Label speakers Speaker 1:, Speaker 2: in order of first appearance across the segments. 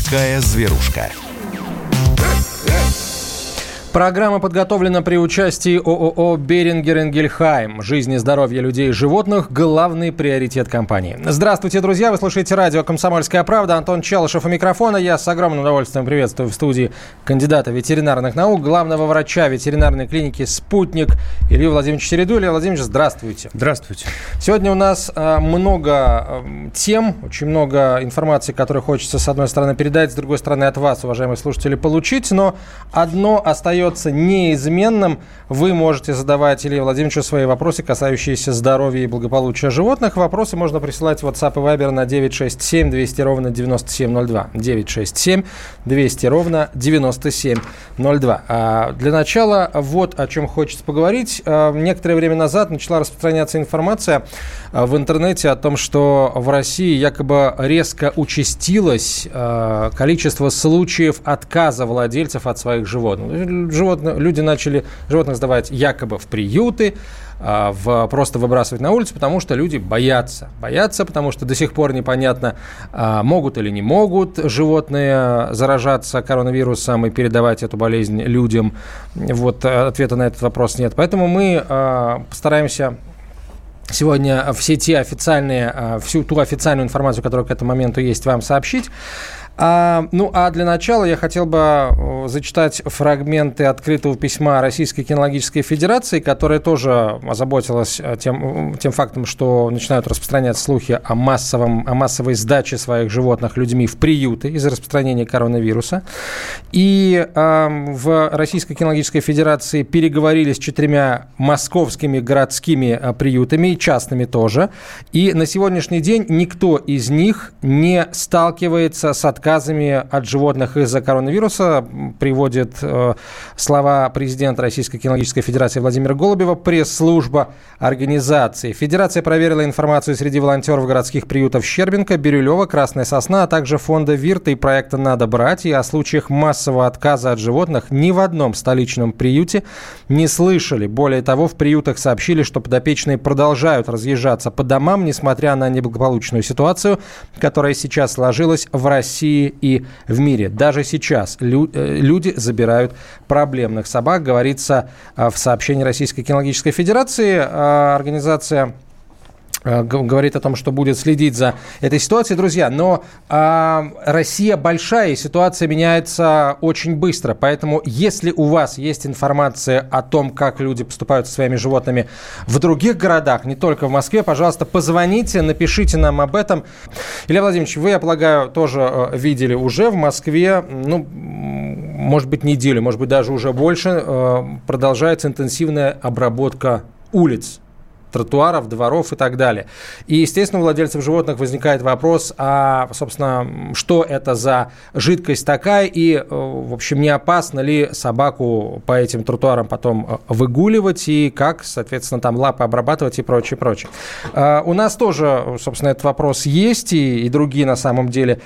Speaker 1: такая зверушка.
Speaker 2: Программа подготовлена при участии ООО «Берингер Энгельхайм». Жизнь и здоровье людей и животных – главный приоритет компании. Здравствуйте, друзья! Вы слушаете радио «Комсомольская правда». Антон Челышев у микрофона. Я с огромным удовольствием приветствую в студии кандидата ветеринарных наук, главного врача ветеринарной клиники «Спутник» Илью Владимировича Середу. Илья Владимирович, здравствуйте.
Speaker 3: Здравствуйте.
Speaker 2: Сегодня у нас э, много э, тем, очень много информации, которую хочется, с одной стороны, передать, с другой стороны, от вас, уважаемые слушатели, получить. Но одно остается остается неизменным. Вы можете задавать Илье Владимировичу свои вопросы, касающиеся здоровья и благополучия животных. Вопросы можно присылать в WhatsApp и Viber на 967 200 ровно 9702. 967 200 ровно 9702. А для начала вот о чем хочется поговорить. А, некоторое время назад начала распространяться информация а, в интернете о том, что в России якобы резко участилось а, количество случаев отказа владельцев от своих животных животных, люди начали животных сдавать якобы в приюты, а, в, просто выбрасывать на улицу, потому что люди боятся. Боятся, потому что до сих пор непонятно, а, могут или не могут животные заражаться коронавирусом и передавать эту болезнь людям. Вот ответа на этот вопрос нет. Поэтому мы а, постараемся сегодня все те официальные, всю ту официальную информацию, которая к этому моменту есть, вам сообщить. А, ну, а для начала я хотел бы э, зачитать фрагменты открытого письма Российской кинологической федерации, которая тоже озаботилась э, тем, тем фактом, что начинают распространяться слухи о, массовом, о массовой сдаче своих животных людьми в приюты из-за распространения коронавируса. И э, в Российской кинологической федерации переговорили с четырьмя московскими городскими э, приютами, и частными тоже. И на сегодняшний день никто из них не сталкивается с отказом отказами от животных из-за коронавируса, приводит э, слова президента Российской кинологической федерации Владимира Голубева, пресс-служба организации. Федерация проверила информацию среди волонтеров городских приютов Щербинка, Бирюлева, Красная Сосна, а также фонда Вирта и проекта «Надо брать». И о случаях массового отказа от животных ни в одном столичном приюте не слышали. Более того, в приютах сообщили, что подопечные продолжают разъезжаться по домам, несмотря на неблагополучную ситуацию, которая сейчас сложилась в России России и в мире. Даже сейчас лю- э, люди забирают проблемных собак, говорится э, в сообщении Российской кинологической федерации. Э, организация говорит о том, что будет следить за этой ситуацией, друзья. Но э, Россия большая, и ситуация меняется очень быстро. Поэтому, если у вас есть информация о том, как люди поступают со своими животными в других городах, не только в Москве, пожалуйста, позвоните, напишите нам об этом. Илья Владимирович, вы, я полагаю, тоже э, видели уже в Москве, ну, может быть, неделю, может быть, даже уже больше, э, продолжается интенсивная обработка улиц тротуаров, дворов и так далее. И, естественно, у владельцев животных возникает вопрос, а, собственно, что это за жидкость такая, и, э, в общем, не опасно ли собаку по этим тротуарам потом э, выгуливать, и как, соответственно, там лапы обрабатывать и прочее, прочее. А, у нас тоже, собственно, этот вопрос есть, и, и другие, на самом деле,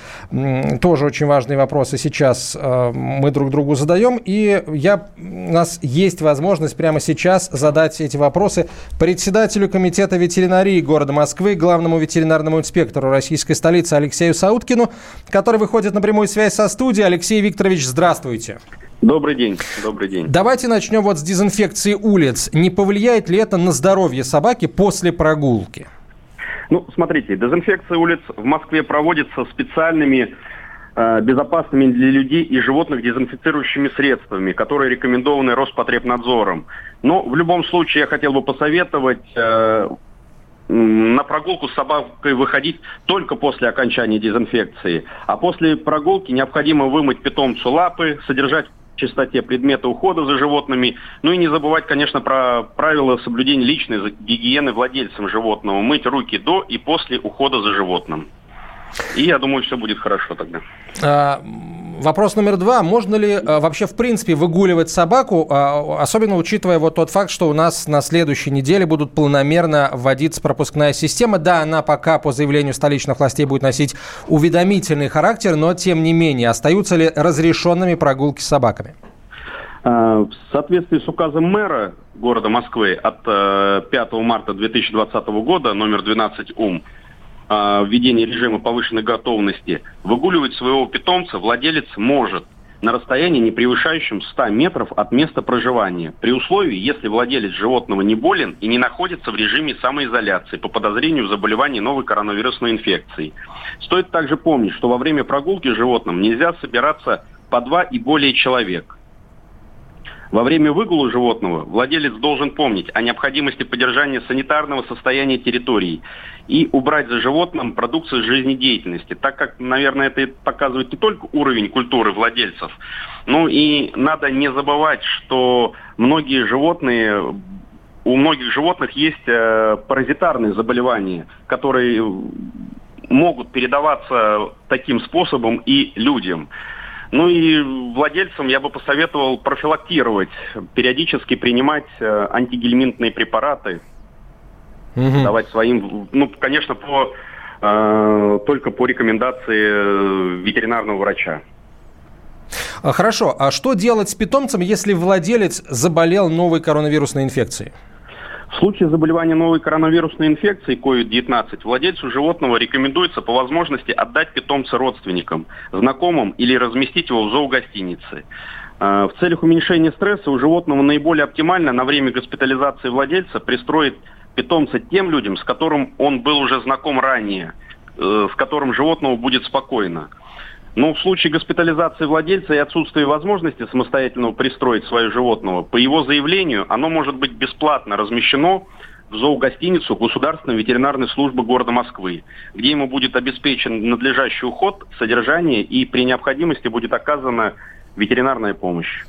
Speaker 2: тоже очень важные вопросы сейчас э, мы друг другу задаем, и я, у нас есть возможность прямо сейчас задать эти вопросы председателю председателю Комитета ветеринарии города Москвы, главному ветеринарному инспектору российской столицы Алексею Сауткину, который выходит на прямую связь со студией. Алексей Викторович, здравствуйте.
Speaker 4: Добрый день, добрый день.
Speaker 2: Давайте начнем вот с дезинфекции улиц. Не повлияет ли это на здоровье собаки после прогулки?
Speaker 4: Ну, смотрите, дезинфекция улиц в Москве проводится специальными безопасными для людей и животных дезинфицирующими средствами, которые рекомендованы Роспотребнадзором. Но в любом случае я хотел бы посоветовать э, на прогулку с собакой выходить только после окончания дезинфекции. А после прогулки необходимо вымыть питомцу лапы, содержать в чистоте предметы ухода за животными. Ну и не забывать, конечно, про правила соблюдения личной гигиены владельцам животного. Мыть руки до и после ухода за животным. И я думаю, все будет хорошо тогда.
Speaker 2: А, вопрос номер два. Можно ли а, вообще в принципе выгуливать собаку, а, особенно учитывая вот тот факт, что у нас на следующей неделе будут планомерно вводиться пропускная система. Да, она пока по заявлению столичных властей будет носить уведомительный характер, но тем не менее, остаются ли разрешенными прогулки с собаками?
Speaker 4: В соответствии с указом мэра города Москвы от 5 э, марта 2020 года, номер 12 УМ, введения режима повышенной готовности, выгуливать своего питомца владелец может на расстоянии, не превышающем 100 метров от места проживания, при условии, если владелец животного не болен и не находится в режиме самоизоляции по подозрению в заболевании новой коронавирусной инфекцией. Стоит также помнить, что во время прогулки животным нельзя собираться по два и более человек – во время выгула животного владелец должен помнить о необходимости поддержания санитарного состояния территории и убрать за животным продукцию жизнедеятельности, так как, наверное, это показывает не только уровень культуры владельцев, но и надо не забывать, что многие животные у многих животных есть э, паразитарные заболевания, которые могут передаваться таким способом и людям. Ну и владельцам я бы посоветовал профилактировать, периодически принимать э, антигельминтные препараты, угу. давать своим, ну, конечно, по, э, только по рекомендации э, ветеринарного врача.
Speaker 2: А, хорошо, а что делать с питомцем, если владелец заболел новой коронавирусной инфекцией?
Speaker 4: В случае заболевания новой коронавирусной инфекцией COVID-19 владельцу животного рекомендуется по возможности отдать питомца родственникам, знакомым или разместить его в зоогостинице. А, в целях уменьшения стресса у животного наиболее оптимально на время госпитализации владельца пристроить питомца тем людям, с которым он был уже знаком ранее, э, с которым животному будет спокойно. Но в случае госпитализации владельца и отсутствия возможности самостоятельно пристроить свое животного, по его заявлению, оно может быть бесплатно размещено в зоогостиницу Государственной ветеринарной службы города Москвы, где ему будет обеспечен надлежащий уход, содержание и при необходимости будет оказана ветеринарная помощь.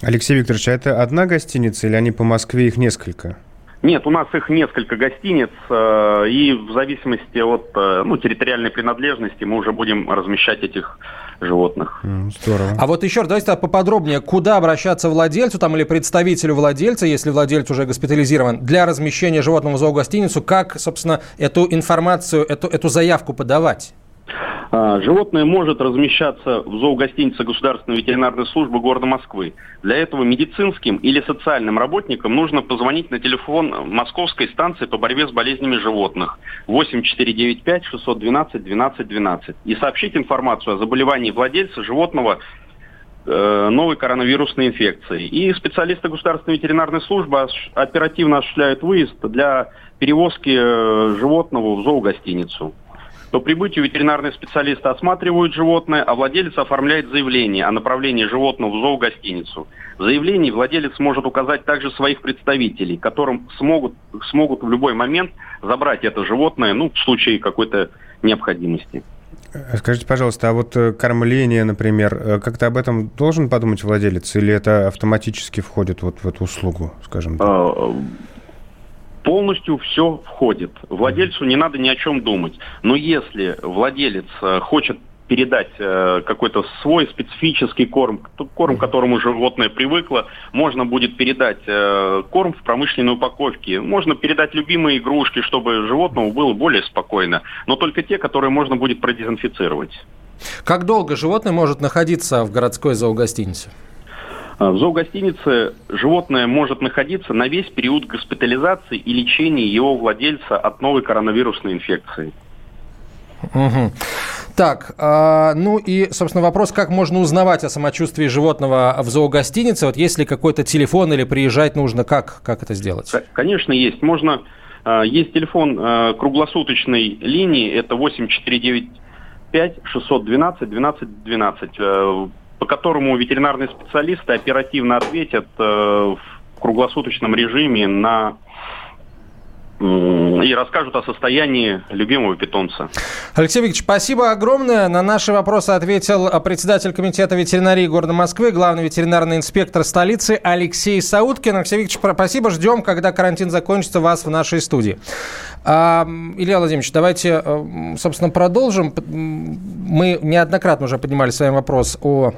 Speaker 1: Алексей Викторович, а это одна гостиница или они по Москве их несколько?
Speaker 4: Нет, у нас их несколько гостиниц, э, и в зависимости от э, ну, территориальной принадлежности мы уже будем размещать этих животных.
Speaker 2: Здорово. А вот еще раз, давайте поподробнее, куда обращаться владельцу там, или представителю владельца, если владелец уже госпитализирован, для размещения животного в зоогостиницу, как, собственно, эту информацию, эту, эту заявку подавать?
Speaker 4: А, животное может размещаться в зоогостинице Государственной ветеринарной службы города Москвы. Для этого медицинским или социальным работникам нужно позвонить на телефон Московской станции по борьбе с болезнями животных 8495 612 12 12 и сообщить информацию о заболевании владельца животного э, новой коронавирусной инфекцией. И специалисты Государственной ветеринарной службы оперативно осуществляют выезд для перевозки э, животного в зоогостиницу. По прибытию ветеринарные специалисты осматривают животное, а владелец оформляет заявление о направлении животного в зоогостиницу. В заявлении владелец может указать также своих представителей, которым смогут, смогут в любой момент забрать это животное, ну, в случае какой-то необходимости.
Speaker 1: Скажите, пожалуйста, а вот э, кормление, например, э, как-то об этом должен подумать владелец, или это автоматически входит вот в эту услугу, скажем так?
Speaker 4: Полностью все входит. Владельцу не надо ни о чем думать. Но если владелец э, хочет передать э, какой-то свой специфический корм, корм, к которому животное привыкло, можно будет передать э, корм в промышленной упаковке, можно передать любимые игрушки, чтобы животному было более спокойно, но только те, которые можно будет продезинфицировать.
Speaker 2: Как долго животное может находиться в городской зоогостинице?
Speaker 4: А, в зоогостинице животное может находиться на весь период госпитализации и лечения его владельца от новой коронавирусной инфекции.
Speaker 2: Угу. Так, э, ну и, собственно, вопрос, как можно узнавать о самочувствии животного в зоогостинице? Вот есть ли какой-то телефон или приезжать нужно, как, как это сделать?
Speaker 4: Конечно, есть. Можно, э, есть телефон э, круглосуточной линии, это 8495 612 12 12 по которому ветеринарные специалисты оперативно ответят э, в круглосуточном режиме на и расскажут о состоянии любимого питомца.
Speaker 2: Алексей Викторович, спасибо огромное. На наши вопросы ответил председатель комитета ветеринарии города Москвы, главный ветеринарный инспектор столицы Алексей Сауткин. Алексей Викторович, спасибо. Ждем, когда карантин закончится, вас в нашей студии. А, Илья Владимирович, давайте, э, собственно, продолжим. Мы неоднократно уже поднимали с вами вопрос о,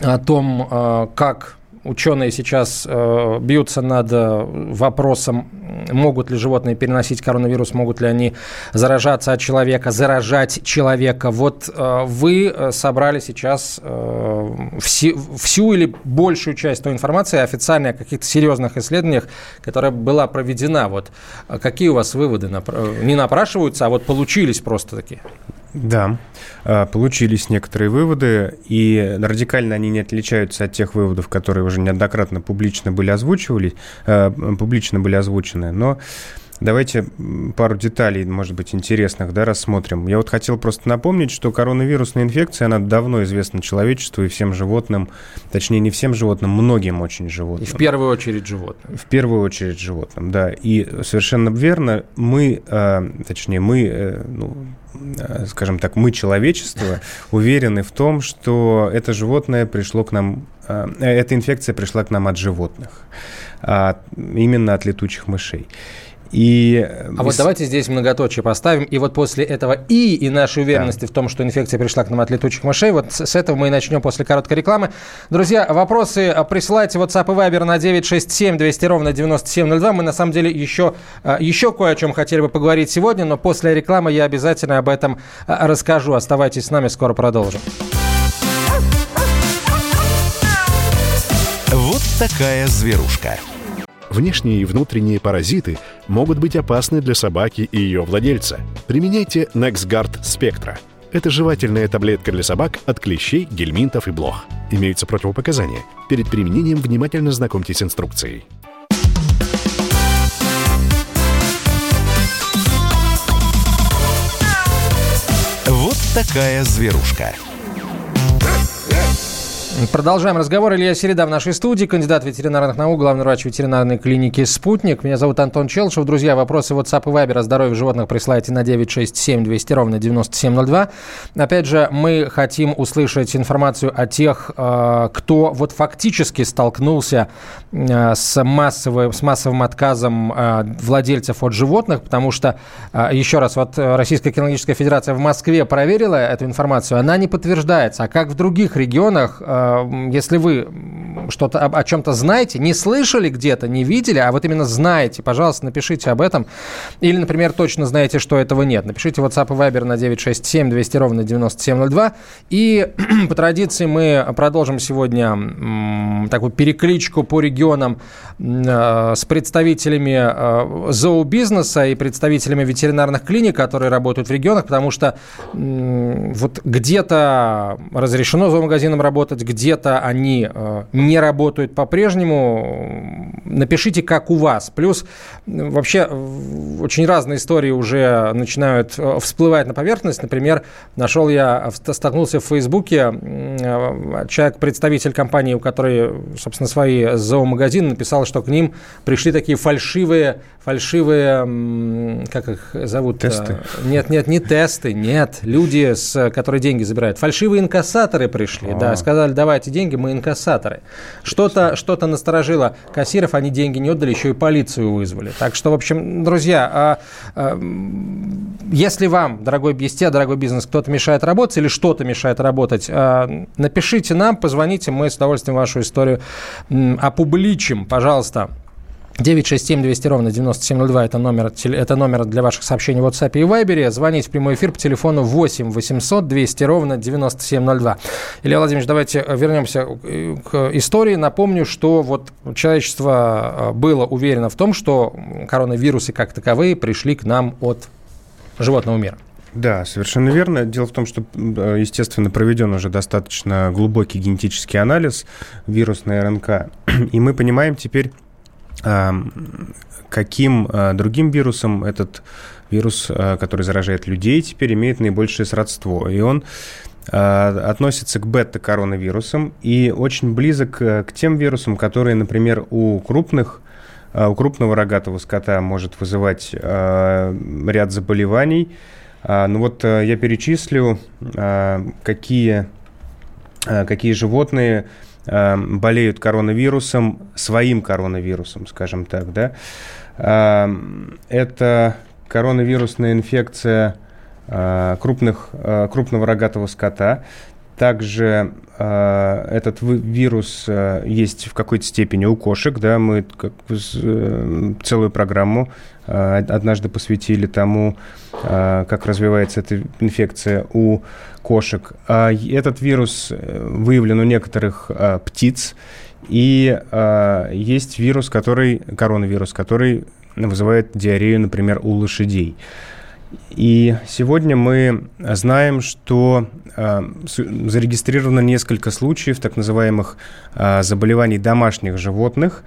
Speaker 2: о том, э, как ученые сейчас э, бьются над э, вопросом, могут ли животные переносить коронавирус, могут ли они заражаться от человека, заражать человека. Вот вы собрали сейчас всю, всю или большую часть той информации официальной о каких-то серьезных исследованиях, которая была проведена. Вот какие у вас выводы? Не напрашиваются, а вот получились просто такие.
Speaker 1: Да, а, получились некоторые выводы, и радикально они не отличаются от тех выводов, которые уже неоднократно публично были озвучивались, а, публично были озвучены, но Давайте пару деталей, может быть, интересных, да, рассмотрим. Я вот хотел просто напомнить, что коронавирусная инфекция, она давно известна человечеству и всем животным, точнее, не всем животным, многим очень животным.
Speaker 2: И в первую очередь животным.
Speaker 1: В первую очередь животным, да. И совершенно верно, мы, э, точнее, мы, э, ну, э, скажем так, мы, человечество, уверены в том, что это животное пришло к нам, эта инфекция пришла к нам от животных, а именно от летучих мышей.
Speaker 2: И... А вот давайте здесь многоточие поставим. И вот после этого «и» и нашей уверенности да. в том, что инфекция пришла к нам от летучих мышей, вот с этого мы и начнем после короткой рекламы. Друзья, вопросы присылайте WhatsApp и Viber на 967 200 ровно 9702. Мы на самом деле еще, а, еще кое о чем хотели бы поговорить сегодня, но после рекламы я обязательно об этом расскажу. Оставайтесь с нами, скоро продолжим.
Speaker 3: Вот такая зверушка. Внешние и внутренние паразиты могут быть опасны для собаки и ее владельца. Применяйте NexGard Spectra. Это жевательная таблетка для собак от клещей, гельминтов и блох. Имеются противопоказания. Перед применением внимательно знакомьтесь с инструкцией. Вот такая зверушка.
Speaker 2: Продолжаем разговор. Илья Середа в нашей студии, кандидат ветеринарных наук, главный врач ветеринарной клиники «Спутник». Меня зовут Антон Челшев. Друзья, вопросы WhatsApp и Viber о здоровье животных присылайте на 967 200 ровно 9702. Опять же, мы хотим услышать информацию о тех, э, кто вот фактически столкнулся э, с массовым, с массовым отказом э, владельцев от животных, потому что, еще раз, вот Российская кинологическая федерация в Москве проверила эту информацию, она не подтверждается. А как в других регионах если вы что-то о, чем-то знаете, не слышали где-то, не видели, а вот именно знаете, пожалуйста, напишите об этом. Или, например, точно знаете, что этого нет. Напишите WhatsApp и Viber на 967 200 ровно 9702. И по традиции мы продолжим сегодня такую перекличку по регионам э, с представителями э, зообизнеса и представителями ветеринарных клиник, которые работают в регионах, потому что вот где-то разрешено зоомагазинам работать, где-то они э, не работают по-прежнему. Напишите, как у вас. Плюс вообще очень разные истории уже начинают э, всплывать на поверхность. Например, нашел я, столкнулся в Фейсбуке, э, человек, представитель компании, у которой, собственно, свои зоомагазины, написал, что к ним пришли такие фальшивые, фальшивые, как их зовут?
Speaker 1: Тесты.
Speaker 2: Нет, нет, не тесты, нет. Люди, с, которые деньги забирают. Фальшивые инкассаторы пришли, А-а-а. да, сказали, давайте деньги, мы инкассаторы. Что-то что насторожило кассиров, они деньги не отдали, еще и полицию вызвали. Так что, в общем, друзья, а, а, если вам, дорогой бесте, дорогой бизнес, кто-то мешает работать или что-то мешает работать, а, напишите нам, позвоните, мы с удовольствием вашу историю опубличим, пожалуйста. 967 200 ровно 9702 это номер, это номер для ваших сообщений в WhatsApp и Viber. Звоните в прямой эфир по телефону 8 800 200 ровно 9702. Илья Владимирович, давайте вернемся к истории. Напомню, что вот человечество э, было уверено в том, что коронавирусы как таковые пришли к нам от животного мира.
Speaker 1: Да, совершенно верно. Дело в том, что, естественно, проведен уже достаточно глубокий генетический анализ вирусной РНК, и мы понимаем теперь, каким а, другим вирусом этот вирус, а, который заражает людей, теперь имеет наибольшее сродство. И он а, относится к бета-коронавирусам и очень близок э, к тем вирусам, которые, например, у крупных у крупного рогатого скота может вызывать ряд заболеваний. Ну вот э, я перечислю, какие, какие животные болеют коронавирусом, своим коронавирусом, скажем так, да. Эм, это коронавирусная инфекция э, крупных, э, крупного рогатого скота. Также э, этот вирус э, есть в какой-то степени у кошек, да, мы как, э, целую программу э, однажды посвятили тому, э, как развивается эта инфекция у кошек. А этот вирус э, выявлен у некоторых э, птиц, и э, есть вирус, который, коронавирус, который вызывает диарею, например, у лошадей. И сегодня мы знаем, что э, зарегистрировано несколько случаев так называемых э, заболеваний домашних животных.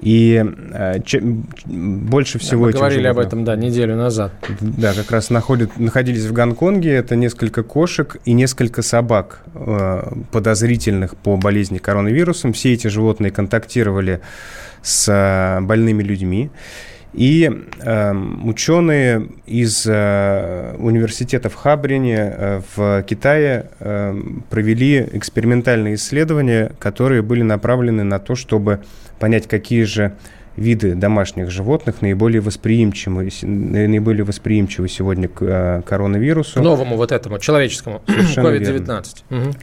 Speaker 1: И э, чем, больше всего...
Speaker 2: Мы говорили животных, об этом, да, неделю назад.
Speaker 1: Да, как раз находят, находились в Гонконге. Это несколько кошек и несколько собак, э, подозрительных по болезни коронавирусом. Все эти животные контактировали с э, больными людьми. И э, ученые из э, университета в Хабрине э, в Китае э, провели экспериментальные исследования, которые были направлены на то, чтобы понять, какие же виды домашних животных наиболее восприимчивы, наиболее восприимчивы сегодня к э, коронавирусу.
Speaker 2: Новому вот этому, человеческому, COVID-19. Угу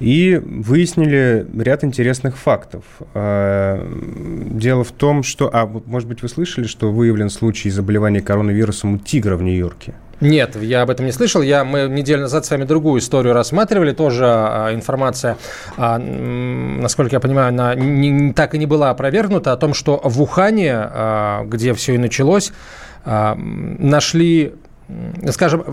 Speaker 1: и выяснили ряд интересных фактов. А, дело в том, что... А, может быть, вы слышали, что выявлен случай заболевания коронавирусом у тигра в Нью-Йорке?
Speaker 2: Нет, я об этом не слышал. Я, мы неделю назад с вами другую историю рассматривали. Тоже а, информация, а, насколько я понимаю, она не, так и не была опровергнута, о том, что в Ухане, а, где все и началось, а, нашли скажем,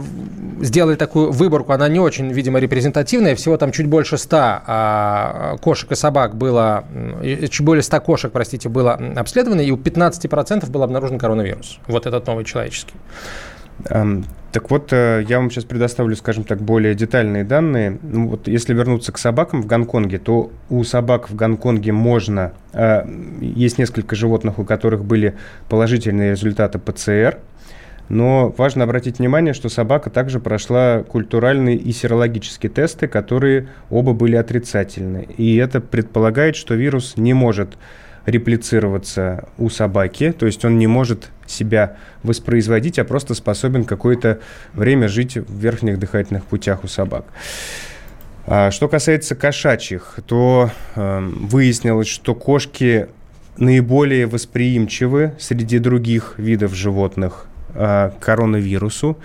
Speaker 2: сделали такую выборку, она не очень, видимо, репрезентативная, всего там чуть больше 100 а, кошек и собак было, чуть более 100 кошек, простите, было обследовано, и у 15% был обнаружен коронавирус, вот этот новый человеческий.
Speaker 1: Так вот, э, я вам сейчас предоставлю, скажем так, более детальные данные. Ну, вот если вернуться к собакам в Гонконге, то у собак в Гонконге можно... Э, есть несколько животных, у которых были положительные результаты ПЦР – но важно обратить внимание, что собака также прошла культуральные и серологические тесты, которые оба были отрицательны. И это предполагает, что вирус не может реплицироваться у собаки, то есть он не может себя воспроизводить, а просто способен какое-то время жить в верхних дыхательных путях у собак. А что касается кошачьих, то э, выяснилось, что кошки наиболее восприимчивы среди других видов животных коронавирусу.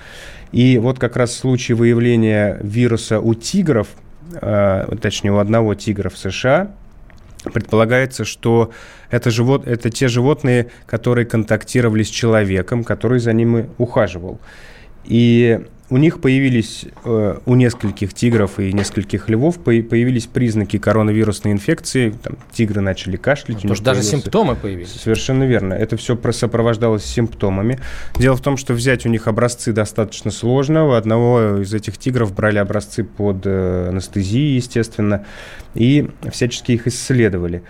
Speaker 1: И вот как раз в случае выявления вируса у тигров, э, точнее у одного тигра в США, предполагается, что это, живот, это те животные, которые контактировали с человеком, который за ними ухаживал. И у них появились, э, у нескольких тигров и нескольких львов появились признаки коронавирусной инфекции. Там, тигры начали кашлять.
Speaker 2: Потому что даже симптомы появились.
Speaker 1: Совершенно верно. Это все сопровождалось симптомами. Дело в том, что взять у них образцы достаточно сложно. У одного из этих тигров брали образцы под э, анестезией, естественно, и всячески их исследовали.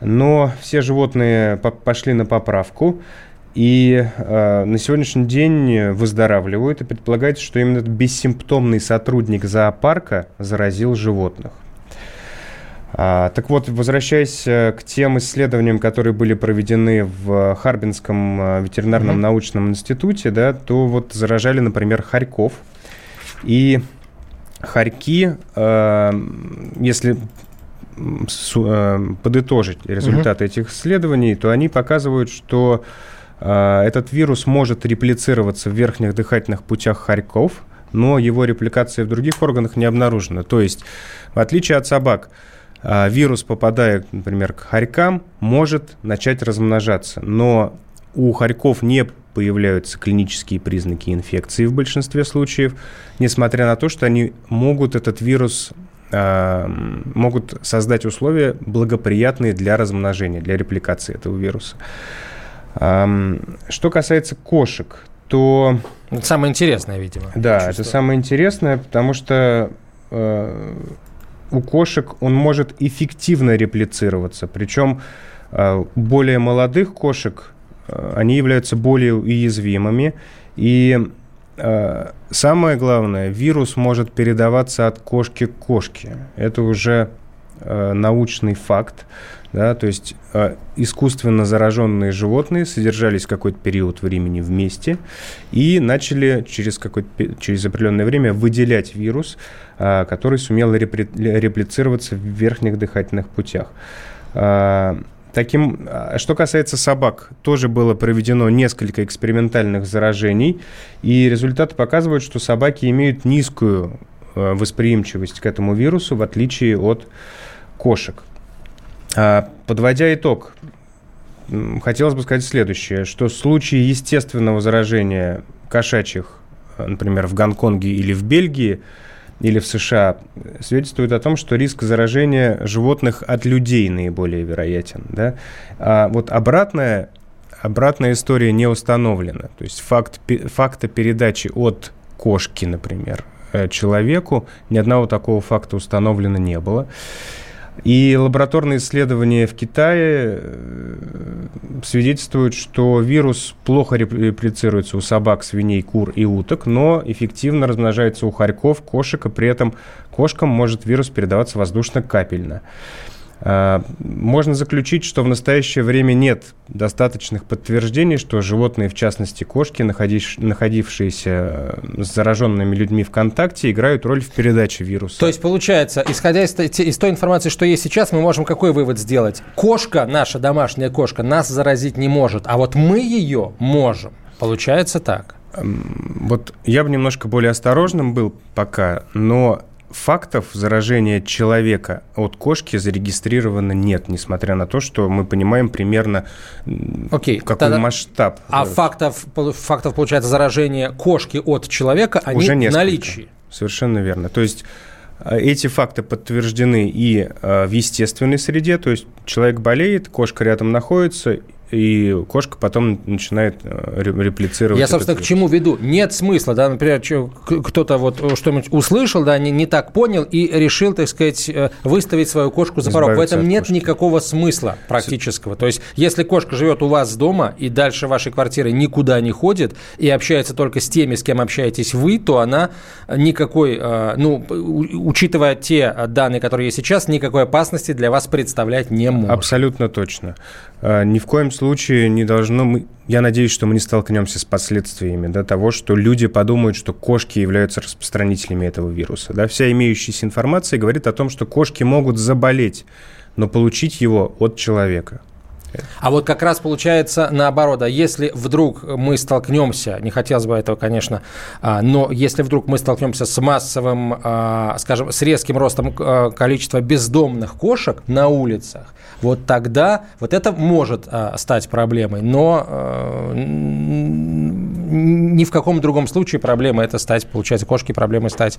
Speaker 1: Но все животные пошли на поправку и э, на сегодняшний день выздоравливают, и предполагается, что именно этот бессимптомный сотрудник зоопарка заразил животных. А, так вот, возвращаясь э, к тем исследованиям, которые были проведены в Харбинском э, ветеринарном mm-hmm. научном институте, да, то вот заражали, например, хорьков. И хорьки, э, если э, подытожить результаты mm-hmm. этих исследований, то они показывают, что этот вирус может реплицироваться в верхних дыхательных путях хорьков, но его репликация в других органах не обнаружена. То есть, в отличие от собак, а, вирус, попадая, например, к хорькам, может начать размножаться, но у хорьков не появляются клинические признаки инфекции в большинстве случаев, несмотря на то, что они могут этот вирус а, могут создать условия благоприятные для размножения, для репликации этого вируса. Что касается кошек, то...
Speaker 2: Это самое интересное, видимо.
Speaker 1: Да, это самое интересное, потому что э, у кошек он может эффективно реплицироваться. Причем э, более молодых кошек, э, они являются более уязвимыми. И э, самое главное, вирус может передаваться от кошки к кошке. Это уже э, научный факт, да, то есть э, искусственно зараженные животные содержались какой-то период времени вместе и начали через, через определенное время выделять вирус, э, который сумел репли, реплицироваться в верхних дыхательных путях. Э, Таким, что касается собак, тоже было проведено несколько экспериментальных заражений, и результаты показывают, что собаки имеют низкую восприимчивость к этому вирусу, в отличие от кошек. А, подводя итог, хотелось бы сказать следующее, что случаи естественного заражения кошачьих, э, например, в Гонконге или в Бельгии – или в США свидетельствует о том, что риск заражения животных от людей наиболее вероятен. Да? А вот обратная, обратная история не установлена. То есть факт, факта передачи от кошки, например, э, человеку, ни одного такого факта установлено не было. И лабораторные исследования в Китае э, свидетельствуют, что вирус плохо реплицируется у собак, свиней, кур и уток, но эффективно размножается у хорьков, кошек, и при этом кошкам может вирус передаваться воздушно-капельно. А, можно заключить, что в настоящее время нет достаточных подтверждений, что животные, в частности кошки, находившиеся э, с зараженными людьми в контакте, играют роль в передаче вируса.
Speaker 2: То есть, получается, исходя из, из той информации, что есть сейчас, мы можем какой вывод сделать? Кошка, наша домашняя кошка, нас заразить не может, а вот мы ее можем. Получается так.
Speaker 1: Вот я бы немножко более осторожным был пока, но фактов заражения человека от кошки зарегистрировано нет, несмотря на то, что мы понимаем примерно
Speaker 2: okay,
Speaker 1: какой тогда... масштаб.
Speaker 2: А фактов, фактов, получается, заражения кошки от человека, они Уже несколько. в наличии.
Speaker 1: Совершенно верно. То есть э, эти факты подтверждены и э, в естественной среде, то есть человек болеет, кошка рядом находится, и кошка потом начинает э, реплицировать.
Speaker 2: Я, собственно, к чему веду? Нет смысла, да, например, кто-то вот что-нибудь услышал, да, не, не так понял и решил, так сказать, э, выставить свою кошку за порог. В этом нет кошки. никакого смысла практического. То есть, если кошка живет у вас дома и дальше вашей квартиры никуда не ходит и общается только с теми, с кем общаетесь вы, то она никакой, э, ну, учитывая те данные, которые есть сейчас, никакой опасности для вас представлять не может.
Speaker 1: Абсолютно точно. Ни в коем случае не должно... Мы, я надеюсь, что мы не столкнемся с последствиями да, того, что люди подумают, что кошки являются распространителями этого вируса. Да? Вся имеющаяся информация говорит о том, что кошки могут заболеть, но получить его от человека.
Speaker 2: А вот как раз получается наоборот. А если вдруг мы столкнемся, не хотелось бы этого, конечно, а, но если вдруг мы столкнемся с массовым, а, скажем, с резким ростом а, количества бездомных кошек на улицах, вот тогда вот это может а, стать проблемой, но а, ни в каком другом случае проблема это стать, получается, кошки проблемой стать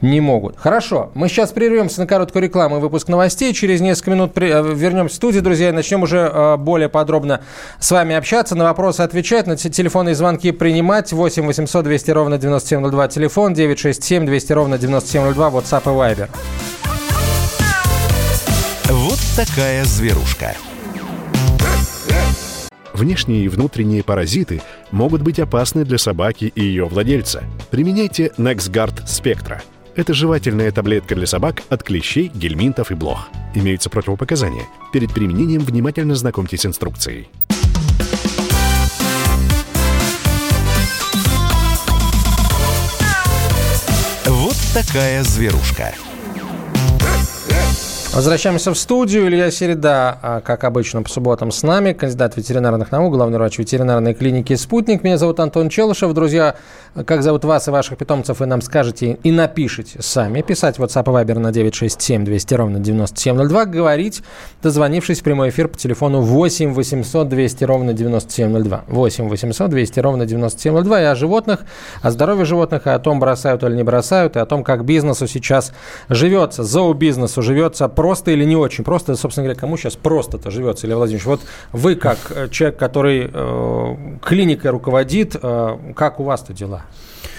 Speaker 2: не могут. Хорошо, мы сейчас прервемся на короткую рекламу и выпуск новостей, через несколько минут при, а, вернемся в студию, друзья, и начнем уже а, более подробно с вами общаться, на вопросы отвечать, на телефонные звонки принимать, 8 800 200 ровно 9702, телефон 967 200 ровно 9702, WhatsApp и Viber.
Speaker 3: Такая зверушка. Внешние и внутренние паразиты могут быть опасны для собаки и ее владельца. Применяйте NexGard Spectra. Это жевательная таблетка для собак от клещей, гельминтов и блох. Имеются противопоказания. Перед применением внимательно знакомьтесь с инструкцией. Вот такая зверушка.
Speaker 2: Возвращаемся в студию. Илья Середа, а, как обычно, по субботам с нами, кандидат ветеринарных наук, главный врач ветеринарной клиники «Спутник». Меня зовут Антон Челышев. Друзья, как зовут вас и ваших питомцев, вы нам скажете и напишите сами. Писать WhatsApp и Viber на 967 200 ровно 9702. Говорить, дозвонившись в прямой эфир по телефону 8 800 200 ровно 9702. 8 800 200 ровно 9702. И о животных, о здоровье животных, и о том, бросают или не бросают, и о том, как бизнесу сейчас живется, зообизнесу живется просто или не очень просто. Собственно говоря, кому сейчас просто-то живется, Илья Владимирович? Вот вы, как э, человек, который э, клиникой руководит, э, как у вас-то дела?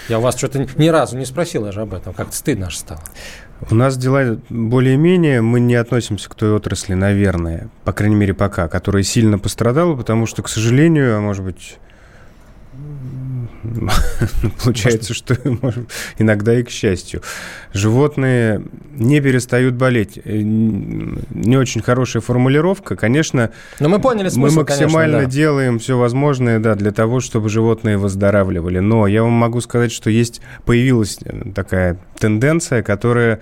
Speaker 2: Я у вас что-то ни разу не спросил даже об этом. Как-то стыдно аж стало.
Speaker 1: У нас дела более-менее, мы не относимся к той отрасли, наверное, по крайней мере пока, которая сильно пострадала, потому что, к сожалению, а может быть, Получается, что иногда и к счастью. Животные не перестают болеть. Э, не очень хорошая формулировка. Конечно,
Speaker 2: Но мы, поняли смысл,
Speaker 1: мы максимально конечно, да. делаем все возможное да, для того, чтобы животные выздоравливали. Но я вам могу сказать, что есть появилась такая тенденция, которая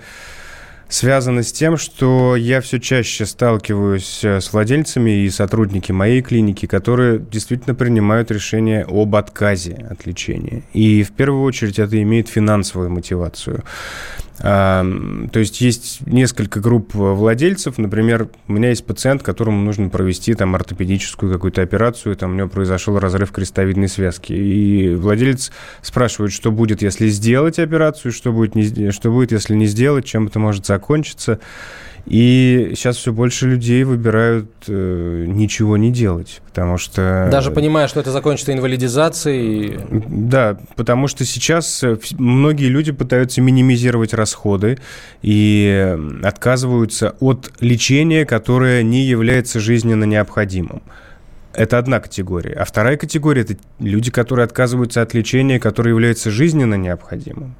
Speaker 1: связано с тем, что я все чаще сталкиваюсь э, с владельцами и сотрудники моей клиники, которые действительно принимают решение об отказе от лечения. И в первую очередь это имеет финансовую мотивацию. То есть есть несколько групп владельцев. Например, у меня есть пациент, которому нужно провести там ортопедическую какую-то операцию, там у него произошел разрыв крестовидной связки. И владелец спрашивает, что будет, если сделать операцию, что будет, не, что будет если не сделать, чем это может закончиться. И сейчас все больше людей выбирают э, ничего не делать, потому что...
Speaker 2: Даже понимая, что это закончится инвалидизацией?
Speaker 1: Да, потому что сейчас э, многие люди пытаются минимизировать расходы и отказываются от лечения, которое не является жизненно необходимым. Это одна категория. А вторая категория – это люди, которые отказываются от лечения, которое является жизненно необходимым.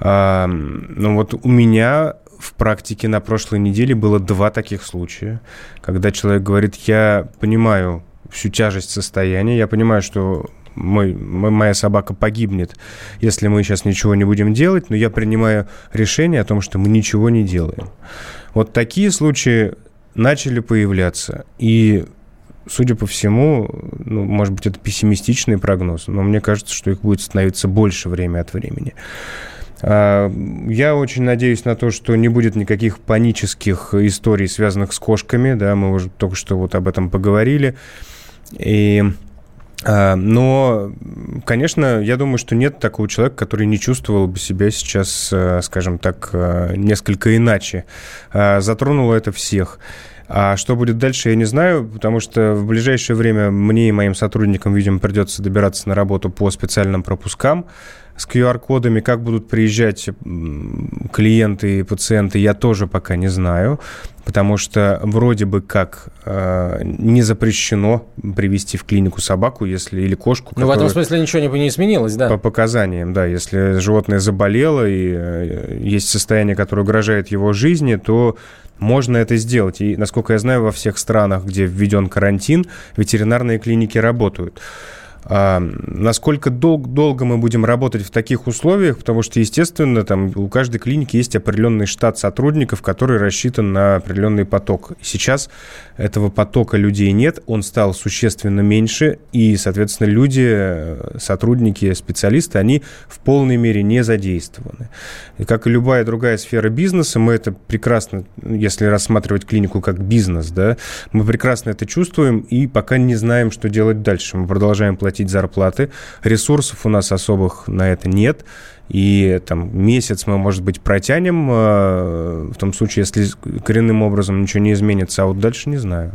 Speaker 1: А, ну вот у меня в практике на прошлой неделе было два таких случая, когда человек говорит, я понимаю всю тяжесть состояния, я понимаю, что мой, моя собака погибнет, если мы сейчас ничего не будем делать, но я принимаю решение о том, что мы ничего не делаем. Вот такие случаи начали появляться, и судя по всему, ну, может быть, это пессимистичный прогноз, но мне кажется, что их будет становиться больше время от времени. А, я очень надеюсь на то, что не будет никаких панических историй, связанных с кошками. Да, мы уже только что вот об этом поговорили. И а, но, конечно, я думаю, что нет такого человека, который не чувствовал бы себя сейчас, э, скажем так, несколько иначе. А, затронуло это всех. А что будет дальше, я не знаю, потому что в ближайшее время мне и моим сотрудникам, видимо, придется добираться на работу по специальным пропускам с QR-кодами, как будут приезжать клиенты и пациенты, я тоже пока не знаю, потому что вроде бы как э, не запрещено привести в клинику собаку, если или кошку.
Speaker 2: Ну, в этом смысле ничего не, не изменилось, да?
Speaker 1: По показаниям, да. Если животное заболело и э, есть состояние, которое угрожает его жизни, то можно это сделать. И, насколько я знаю, во всех странах, где введен карантин, ветеринарные клиники работают. А, насколько дол- долго мы будем работать в таких условиях, потому что, естественно, там у каждой клиники есть определенный штат сотрудников, который рассчитан на определенный поток. Сейчас этого потока людей нет, он стал существенно меньше, и, соответственно, люди, сотрудники, специалисты, они в полной мере не задействованы. И как и любая другая сфера бизнеса, мы это прекрасно, если рассматривать клинику как бизнес, да, мы прекрасно это чувствуем и пока не знаем, что делать дальше. Мы продолжаем платить платить зарплаты. Ресурсов у нас особых на это нет. И там месяц мы, может быть, протянем, э, в том случае, если коренным образом ничего не изменится, а вот дальше не знаю.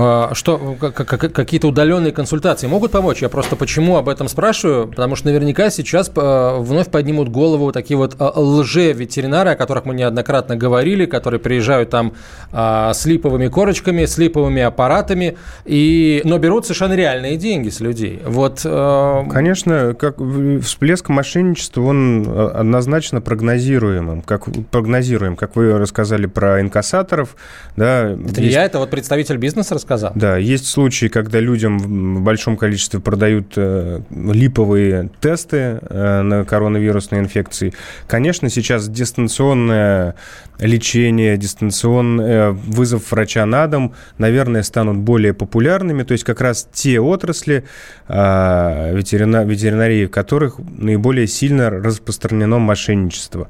Speaker 2: А, что какие-то удаленные консультации могут помочь? Я просто почему об этом спрашиваю? Потому что наверняка сейчас э, вновь поднимут голову такие вот э, лже-ветеринары, о которых мы неоднократно говорили, которые приезжают там а, с липовыми корочками, с липовыми аппаратами, и, но берут совершенно реальные деньги с людей. Вот,
Speaker 1: Конечно, как всплеск мошенничества, он однозначно прогнозируемым. Как, прогнозируем, как вы рассказали про инкассаторов. Да,
Speaker 2: это есть... я, это вот представитель бизнеса рассказал сказал.
Speaker 1: Да, есть случаи, когда людям в большом количестве продают э, липовые тесты э, на коронавирусные инфекции. Конечно, сейчас дистанционное лечение, дистанционный э, вызов врача на дом, наверное, станут более популярными. То есть как раз те отрасли ветерина, ветеринарии, в которых наиболее сильно распространено мошенничество.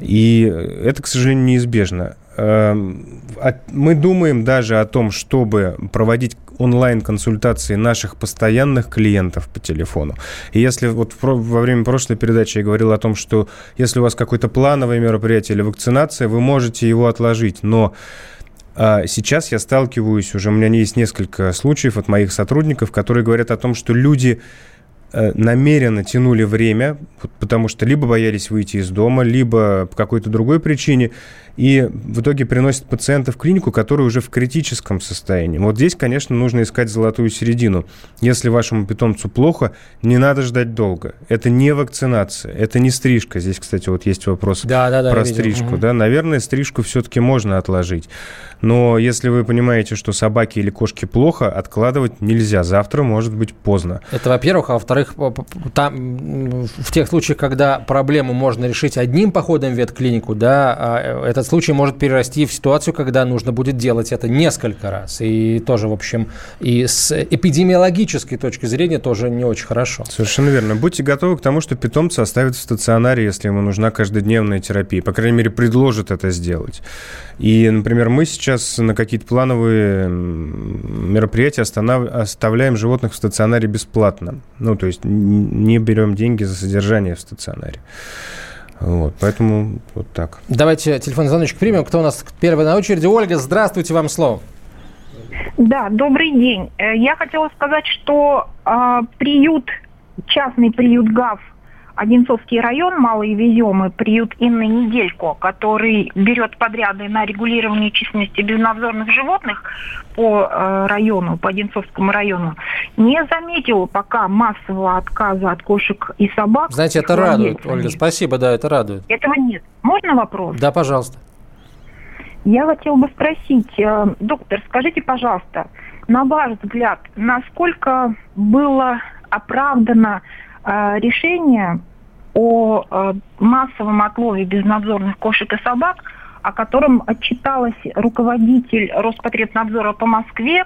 Speaker 1: И это, к сожалению, неизбежно. Эм, мы думаем даже о том, чтобы проводить онлайн-консультации наших постоянных клиентов по телефону. И если вот во время прошлой передачи я говорил о том, что если у вас какое-то плановое мероприятие или вакцинация, вы можете его отложить, но а, Сейчас я сталкиваюсь, уже у меня есть несколько случаев от моих сотрудников, которые говорят о том, что люди Э, намеренно тянули время, потому что либо боялись выйти из дома, либо по какой-то другой причине и в итоге приносят пациента в клинику, который уже в критическом состоянии. Вот здесь, конечно, нужно искать золотую середину. Если вашему питомцу плохо, не надо ждать долго. Это не вакцинация, это не стрижка. Здесь, кстати, вот есть вопрос да, да, да, про стрижку. Угу. Да, наверное, стрижку все-таки можно отложить. Но если вы понимаете, что собаке или кошке плохо, откладывать нельзя. Завтра может быть поздно.
Speaker 2: Это во-первых. А во-вторых, там, в тех случаях, когда проблему можно решить одним походом в ветклинику, да, а, этот случай может перерасти в ситуацию, когда нужно будет делать это несколько раз. И тоже, в общем, и с эпидемиологической точки зрения тоже не очень хорошо.
Speaker 1: Совершенно верно. Будьте готовы к тому, что питомца оставят в стационаре, если ему нужна каждодневная терапия. По крайней мере, предложат это сделать. И, например, мы сейчас на какие-то плановые мероприятия останов... оставляем животных в стационаре бесплатно. Ну, то есть не берем деньги за содержание в стационаре. Вот, поэтому вот так.
Speaker 2: Давайте телефонный звоночек примем. Кто у нас первый на очереди? Ольга, здравствуйте, вам слово.
Speaker 5: Да, добрый день. Э, я хотела сказать, что э, приют, частный приют ГАФ Одинцовский район, Малые Веземы, приют Инны Неделько, который берет подряды на регулирование численности безнадзорных животных по э, району, по Одинцовскому району, не заметил пока массового отказа от кошек и собак.
Speaker 2: Знаете, это радует, Ольга, спасибо, да, это радует.
Speaker 5: Этого нет. Можно вопрос?
Speaker 2: Да, пожалуйста.
Speaker 5: Я хотела бы спросить, э, доктор, скажите, пожалуйста, на ваш взгляд, насколько было оправдано э, решение о э, массовом отлове безнадзорных кошек и собак, о котором отчиталась руководитель Роспотребнадзора по Москве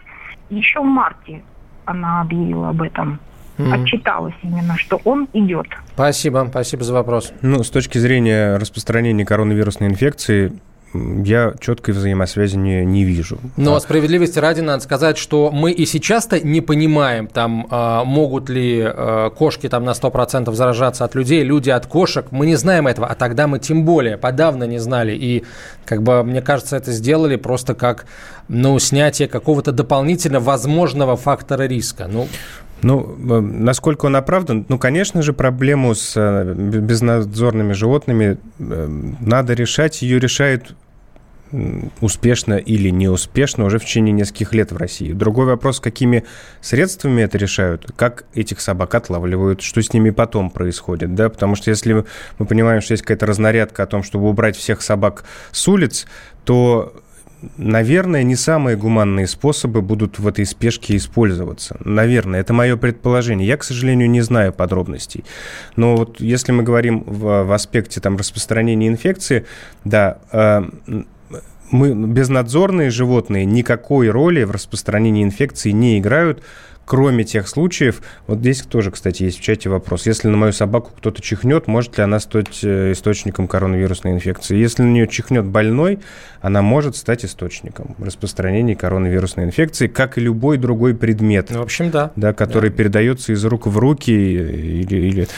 Speaker 5: еще в марте. Она объявила об этом. Mm-hmm. Отчиталась именно, что он идет.
Speaker 2: Спасибо, спасибо за вопрос.
Speaker 1: Ну, с точки зрения распространения коронавирусной инфекции, я четкой взаимосвязи не, не вижу.
Speaker 2: Но а... справедливости ради надо сказать, что мы и сейчас-то не понимаем, там, а, могут ли а, кошки там, на 100% заражаться от людей, люди от кошек. Мы не знаем этого, а тогда мы тем более подавно не знали. И, как бы, мне кажется, это сделали просто как ну, снятие какого-то дополнительно возможного фактора риска. Ну,
Speaker 1: ну, э, насколько он оправдан? Ну, конечно же, проблему с э, безнадзорными животными э, надо решать. Ее решают успешно или неуспешно уже в течение нескольких лет в России. Другой вопрос, какими средствами это решают, как этих собак отлавливают, что с ними потом происходит, да, потому что если мы понимаем, что есть какая-то разнарядка о том, чтобы убрать всех собак с улиц, то наверное, не самые гуманные способы будут в этой спешке использоваться. Наверное, это мое предположение. Я, к сожалению, не знаю подробностей. Но вот если мы говорим в, в аспекте там, распространения инфекции, да, э, мы, безнадзорные животные никакой роли в распространении инфекции не играют, кроме тех случаев, вот здесь тоже, кстати, есть в чате вопрос, если на мою собаку кто-то чихнет, может ли она стать э, источником коронавирусной инфекции? Если на нее чихнет больной, она может стать источником распространения коронавирусной инфекции, как и любой другой предмет.
Speaker 2: В общем, да.
Speaker 1: да который да. передается из рук в руки или, или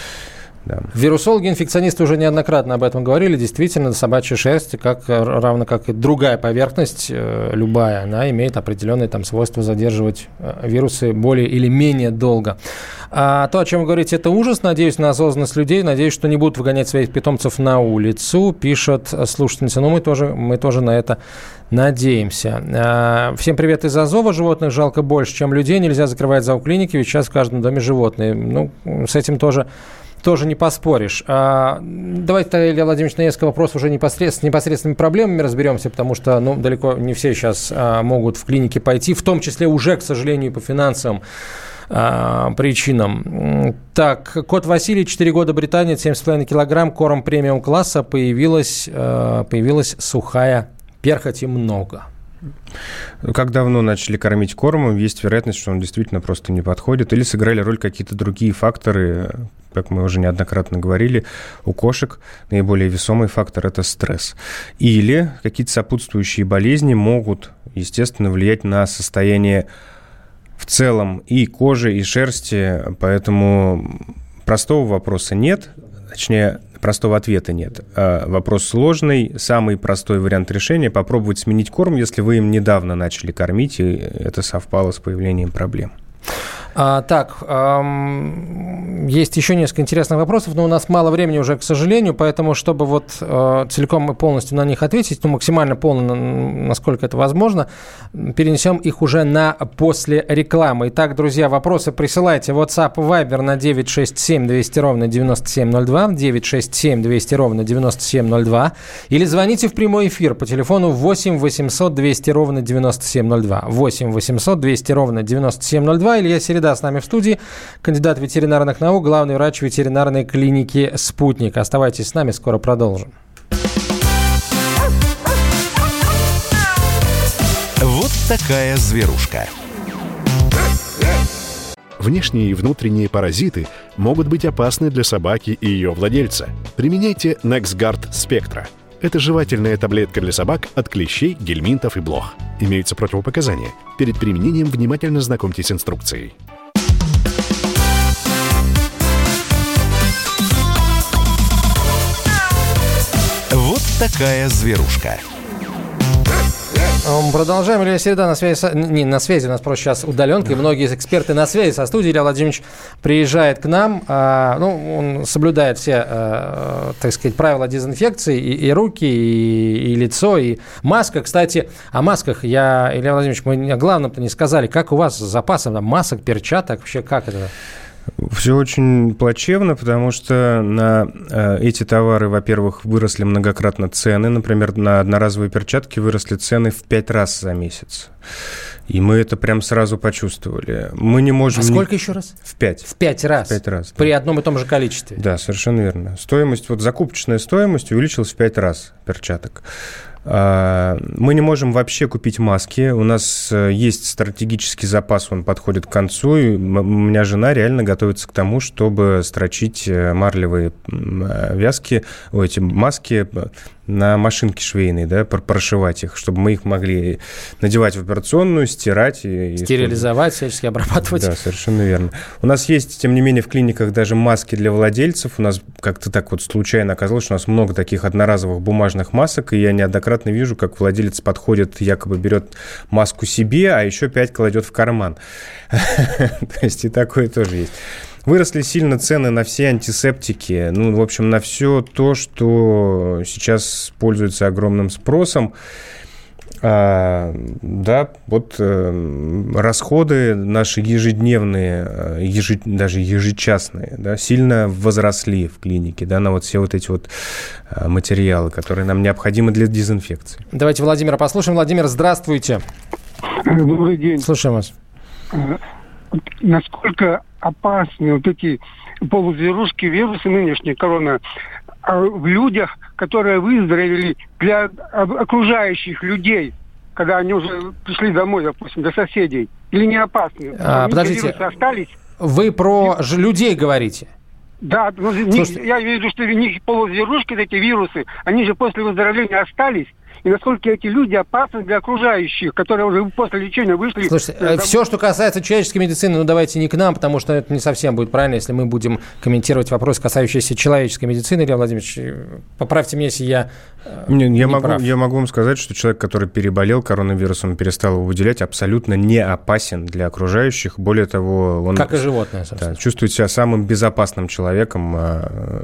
Speaker 2: да. Вирусологи, инфекционисты уже неоднократно об этом говорили. Действительно, собачья шерсть, как, равно как и другая поверхность, э, любая, она имеет определенные там, свойства задерживать э, вирусы более или менее долго. А то, о чем вы говорите, это ужас. Надеюсь на осознанность людей. Надеюсь, что не будут выгонять своих питомцев на улицу, пишет слушательница. Но мы тоже, мы тоже на это надеемся. А, всем привет из Азова. Животных жалко больше, чем людей. Нельзя закрывать зооклиники, ведь сейчас в каждом доме животные. Ну, с этим тоже тоже не поспоришь. А, давайте, Илья Владимирович, на несколько вопросов уже непосредственно, с непосредственными проблемами разберемся, потому что ну, далеко не все сейчас а, могут в клинике пойти, в том числе уже, к сожалению, по финансовым а, причинам. Так, кот Василий, 4 года, Британия, 7,5 килограмм, корм премиум класса, появилась, а, появилась сухая перхоть и много.
Speaker 1: Как давно начали кормить кормом, есть вероятность, что он действительно просто не подходит, или сыграли роль какие-то другие факторы, как мы уже неоднократно говорили, у кошек наиболее весомый фактор – это стресс. Или какие-то сопутствующие болезни могут, естественно, влиять на состояние в целом и кожи, и шерсти, поэтому простого вопроса нет, точнее, простого ответа нет. А вопрос сложный. Самый простой вариант решения – попробовать сменить корм, если вы им недавно начали кормить, и это совпало с появлением проблем.
Speaker 2: А, так, эм, есть еще несколько интересных вопросов, но у нас мало времени уже, к сожалению, поэтому, чтобы вот э, целиком и полностью на них ответить, ну, максимально полно, насколько это возможно, перенесем их уже на после рекламы. Итак, друзья, вопросы присылайте. WhatsApp Viber на 967 200 ровно 9702, 967 200 ровно 9702, или звоните в прямой эфир по телефону 8 800 200 ровно 9702, 8 800 200 ровно 9702, Илья Середа Среда с нами в студии. Кандидат ветеринарных наук, главный врач ветеринарной клиники «Спутник». Оставайтесь с нами, скоро продолжим.
Speaker 3: Вот такая зверушка. Внешние и внутренние паразиты могут быть опасны для собаки и ее владельца. Применяйте NexGard Spectra. Это жевательная таблетка для собак от клещей, гельминтов и блох. Имеются противопоказания. Перед применением внимательно знакомьтесь с инструкцией. такая зверушка.
Speaker 2: Продолжаем. Илья Середа на связи. Не, на связи у нас просто сейчас удаленка, и многие эксперты на связи со студией. Илья Владимирович приезжает к нам. А, ну, он соблюдает все, а, так сказать, правила дезинфекции. И, и руки, и, и лицо, и маска. Кстати, о масках я, Илья Владимирович, мы о главном-то не сказали. Как у вас с запасом масок, перчаток? Вообще, как это?
Speaker 1: Все очень плачевно, потому что на э, эти товары, во-первых, выросли многократно цены. Например, на одноразовые перчатки выросли цены в пять раз за месяц. И мы это прям сразу почувствовали. Мы не можем... А
Speaker 2: сколько ни... еще раз?
Speaker 1: В пять.
Speaker 2: В пять раз?
Speaker 1: В пять раз.
Speaker 2: Да. При одном и том же количестве?
Speaker 1: Да, совершенно верно. Стоимость, вот закупочная стоимость увеличилась в пять раз перчаток. А, мы не можем вообще купить маски. У нас э, есть стратегический запас, он подходит к концу. И у меня жена реально готовится к тому, чтобы строчить э, марлевые э, вязки, эти маски на машинке швейной, да, прошивать их, чтобы мы их могли надевать в операционную, стирать.
Speaker 2: И, Стерилизовать, всячески обрабатывать.
Speaker 1: Да, совершенно верно. У нас есть, тем не менее, в клиниках даже маски для владельцев. У нас как-то так вот случайно оказалось, что у нас много таких одноразовых бумажных масок, и я неоднократно вижу, как владелец подходит, якобы берет маску себе, а еще пять кладет в карман. То есть и такое тоже есть. Выросли сильно цены на все антисептики, ну, в общем, на все то, что сейчас пользуется огромным спросом. А, да, вот э, расходы наши ежедневные, э, ежи, даже ежечасные, да, сильно возросли в клинике, да, на вот все вот эти вот э, материалы, которые нам необходимы для дезинфекции.
Speaker 2: Давайте Владимира послушаем. Владимир, здравствуйте.
Speaker 6: Добрый день.
Speaker 2: Слушаем вас.
Speaker 6: Э, насколько опасны вот эти полузверушки, вирусы нынешние, корона, а в людях, которые выздоровели для окружающих людей, когда они уже пришли домой, допустим, до соседей, или не опасны?
Speaker 2: А, подождите, остались. вы про и... людей говорите?
Speaker 6: Да, ну, Слушайте... я имею в виду, что у них полузверушки, эти вирусы, они же после выздоровления остались, и насколько эти люди опасны для окружающих, которые уже после лечения вышли.
Speaker 2: Слушайте, э, все, что касается человеческой медицины, ну давайте не к нам, потому что это не совсем будет правильно, если мы будем комментировать вопрос, касающийся человеческой медицины. Илья Владимирович, э, поправьте меня, если я
Speaker 1: э, не, не я, могу, прав. я могу вам сказать, что человек, который переболел коронавирусом, перестал его выделять, абсолютно не опасен для окружающих. Более того, он...
Speaker 2: Как и животное,
Speaker 1: Да, чувствует себя самым безопасным человеком а,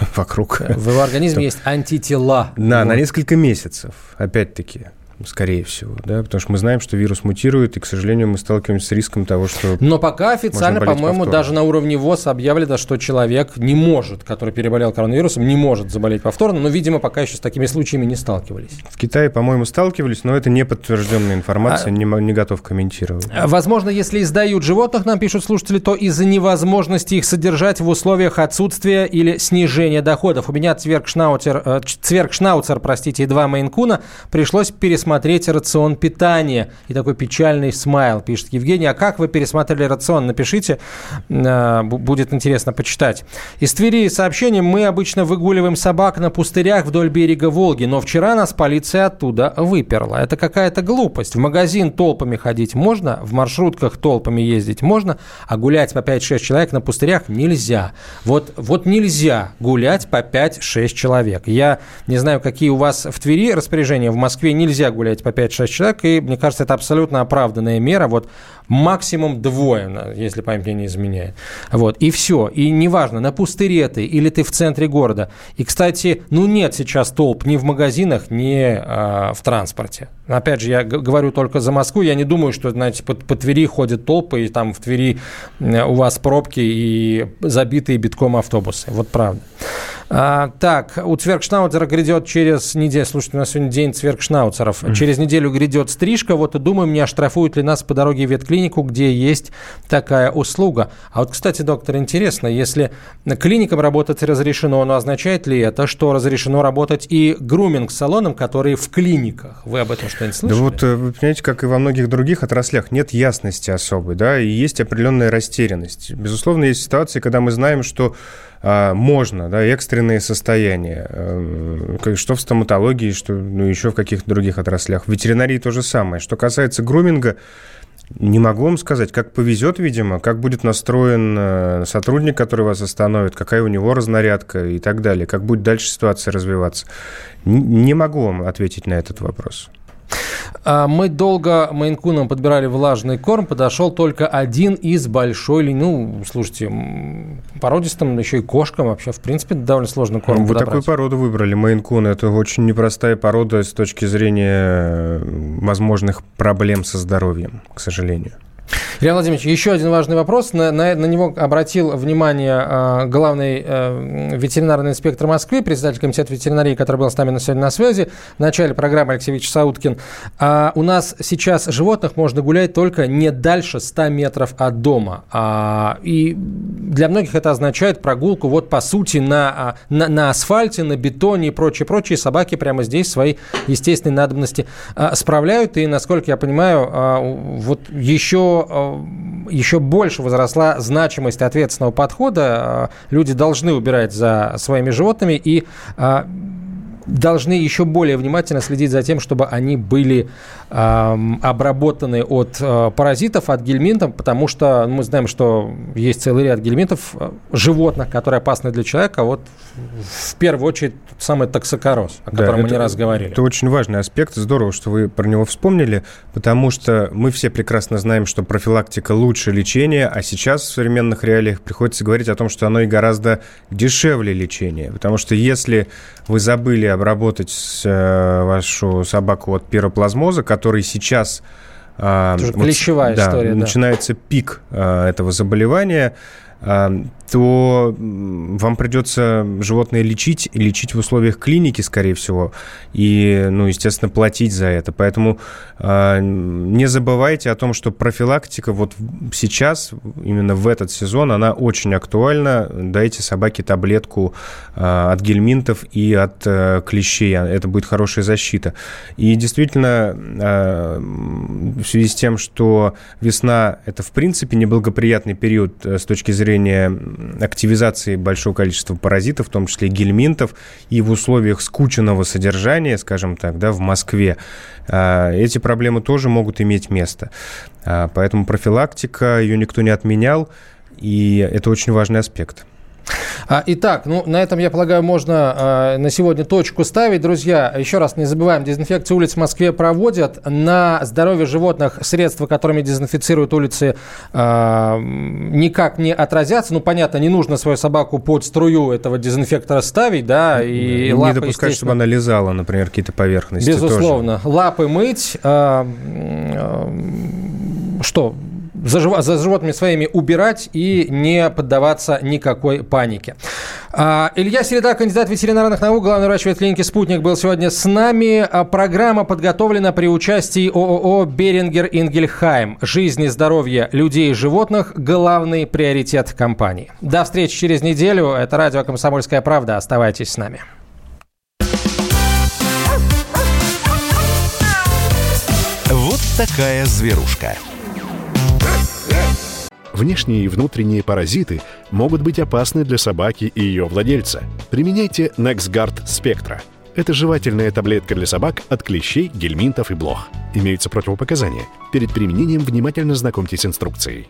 Speaker 1: вокруг.
Speaker 2: В его организме есть антитела.
Speaker 1: Да, на несколько месяцев месяцев, опять-таки скорее всего, да, потому что мы знаем, что вирус мутирует, и, к сожалению, мы сталкиваемся с риском того, что...
Speaker 2: Но пока официально, по-моему, даже на уровне ВОЗ объявлено, что человек не может, который переболел коронавирусом, не может заболеть повторно, но, видимо, пока еще с такими случаями не сталкивались.
Speaker 1: В Китае, по-моему, сталкивались, но это не подтвержденная информация, а... не, не готов комментировать.
Speaker 2: Возможно, если издают животных, нам пишут слушатели, то из-за невозможности их содержать в условиях отсутствия или снижения доходов. У меня цверкшнауцер, э, цверкшнауцер простите, и два мейнкуна пришлось пересмотреть пересмотреть рацион питания. И такой печальный смайл, пишет Евгений. А как вы пересмотрели рацион? Напишите, э, будет интересно почитать. Из Твери сообщение. Мы обычно выгуливаем собак на пустырях вдоль берега Волги, но вчера нас полиция оттуда выперла. Это какая-то глупость. В магазин толпами ходить можно, в маршрутках толпами ездить можно, а гулять по 5-6 человек на пустырях нельзя. Вот, вот нельзя гулять по 5-6 человек. Я не знаю, какие у вас в Твери распоряжения. В Москве нельзя гуляете по 5-6 человек, и мне кажется, это абсолютно оправданная мера. Вот максимум двое, если память мне не изменяет. Вот, и все. И неважно, на пустыре ты или ты в центре города. И, кстати, ну нет сейчас толп ни в магазинах, ни э, в транспорте. Опять же, я говорю только за Москву. Я не думаю, что, знаете, по, по Твери ходят толпы, и там в Твери у вас пробки и забитые битком автобусы. Вот правда. А, так, у Цверкшнауцера грядет через неделю, слушайте, у нас сегодня день Цверкшнауцеров, mm. через неделю грядет стрижка, вот и думаем, не оштрафуют ли нас по дороге в ветклинику, где есть такая услуга. А вот, кстати, доктор, интересно, если клиникам работать разрешено, но означает ли это, что разрешено работать и груминг-салонам, которые в клиниках? Вы об этом что-нибудь слышали?
Speaker 1: Да вот, э, вы понимаете, как и во многих других отраслях, нет ясности особой, да, и есть определенная растерянность. Безусловно, есть ситуации, когда мы знаем, что а, можно, да, экстренные состояния, э, что в стоматологии, что ну, еще в каких-то других отраслях. В ветеринарии то же самое. Что касается груминга, не могу вам сказать, как повезет, видимо, как будет настроен э, сотрудник, который вас остановит, какая у него разнарядка и так далее, как будет дальше ситуация развиваться. Не могу вам ответить на этот вопрос.
Speaker 2: А, мы долго мейнкунам подбирали влажный корм, подошел только один из большой, ну, слушайте, породистым, еще и кошкам вообще, в принципе, довольно сложно корм
Speaker 1: Вы подобрать. такую породу выбрали, мейнкун. Это очень непростая порода с точки зрения возможных проблем со здоровьем, к сожалению.
Speaker 2: Илья Владимирович, еще один важный вопрос. На, на, на него обратил внимание э, главный э, ветеринарный инспектор Москвы, председатель комитета ветеринарии, который был с нами на сегодня на связи, в начале программы Алексей Викторович Сауткин. А у нас сейчас животных можно гулять только не дальше 100 метров от дома. А, и для многих это означает прогулку вот по сути на, а, на, на асфальте, на бетоне и прочее, прочее. Собаки прямо здесь свои естественные надобности а, справляют. И, насколько я понимаю, а, вот еще еще больше возросла значимость ответственного подхода. Люди должны убирать за своими животными и а, должны еще более внимательно следить за тем, чтобы они были э, обработаны от э, паразитов, от гельминтов, потому что мы знаем, что есть целый ряд гельминтов, э, животных, которые опасны для человека. Вот в первую очередь самый токсокороз, о котором да, мы это, не раз говорили.
Speaker 1: Это очень важный аспект. Здорово, что вы про него вспомнили, потому что мы все прекрасно знаем, что профилактика лучше лечения, а сейчас в современных реалиях приходится говорить о том, что оно и гораздо дешевле лечения. Потому что если вы забыли обработать э, вашу собаку от пироплазмоза, который сейчас...
Speaker 2: Э, Это вот, ключевая да, история.
Speaker 1: Начинается да. пик э, этого заболевания то вам придется животное лечить, лечить в условиях клиники, скорее всего, и, ну, естественно, платить за это. Поэтому э, не забывайте о том, что профилактика вот сейчас, именно в этот сезон, она очень актуальна. Дайте собаке таблетку э, от гельминтов и от э, клещей. Это будет хорошая защита. И действительно, э, в связи с тем, что весна – это, в принципе, неблагоприятный период с точки зрения активизации большого количества паразитов, в том числе гельминтов, и в условиях скученного содержания, скажем так, да, в Москве, а, эти проблемы тоже могут иметь место. А, поэтому профилактика, ее никто не отменял, и это очень важный аспект.
Speaker 2: А, итак, ну, на этом, я полагаю, можно а, на сегодня точку ставить. Друзья, еще раз не забываем, дезинфекцию улиц в Москве проводят. На здоровье животных средства, которыми дезинфицируют улицы, а, никак не отразятся. Ну, понятно, не нужно свою собаку под струю этого дезинфектора ставить, да,
Speaker 1: и не лапы, допускать, чтобы она лизала, например, какие-то поверхности.
Speaker 2: Безусловно.
Speaker 1: Тоже.
Speaker 2: Лапы мыть. А, что? За, за животными своими убирать и не поддаваться никакой панике. А, Илья Середа, кандидат ветеринарных наук, главный врач ветклиники «Спутник» был сегодня с нами. А, программа подготовлена при участии ООО «Берингер Ингельхайм». Жизнь и здоровье людей и животных – главный приоритет компании. До встречи через неделю. Это радио «Комсомольская правда». Оставайтесь с нами.
Speaker 3: Вот такая зверушка. Внешние и внутренние паразиты могут быть опасны для собаки и ее владельца. Применяйте NexGard Spectra. Это жевательная таблетка для собак от клещей, гельминтов и блох. Имеются противопоказания. Перед применением внимательно знакомьтесь с инструкцией.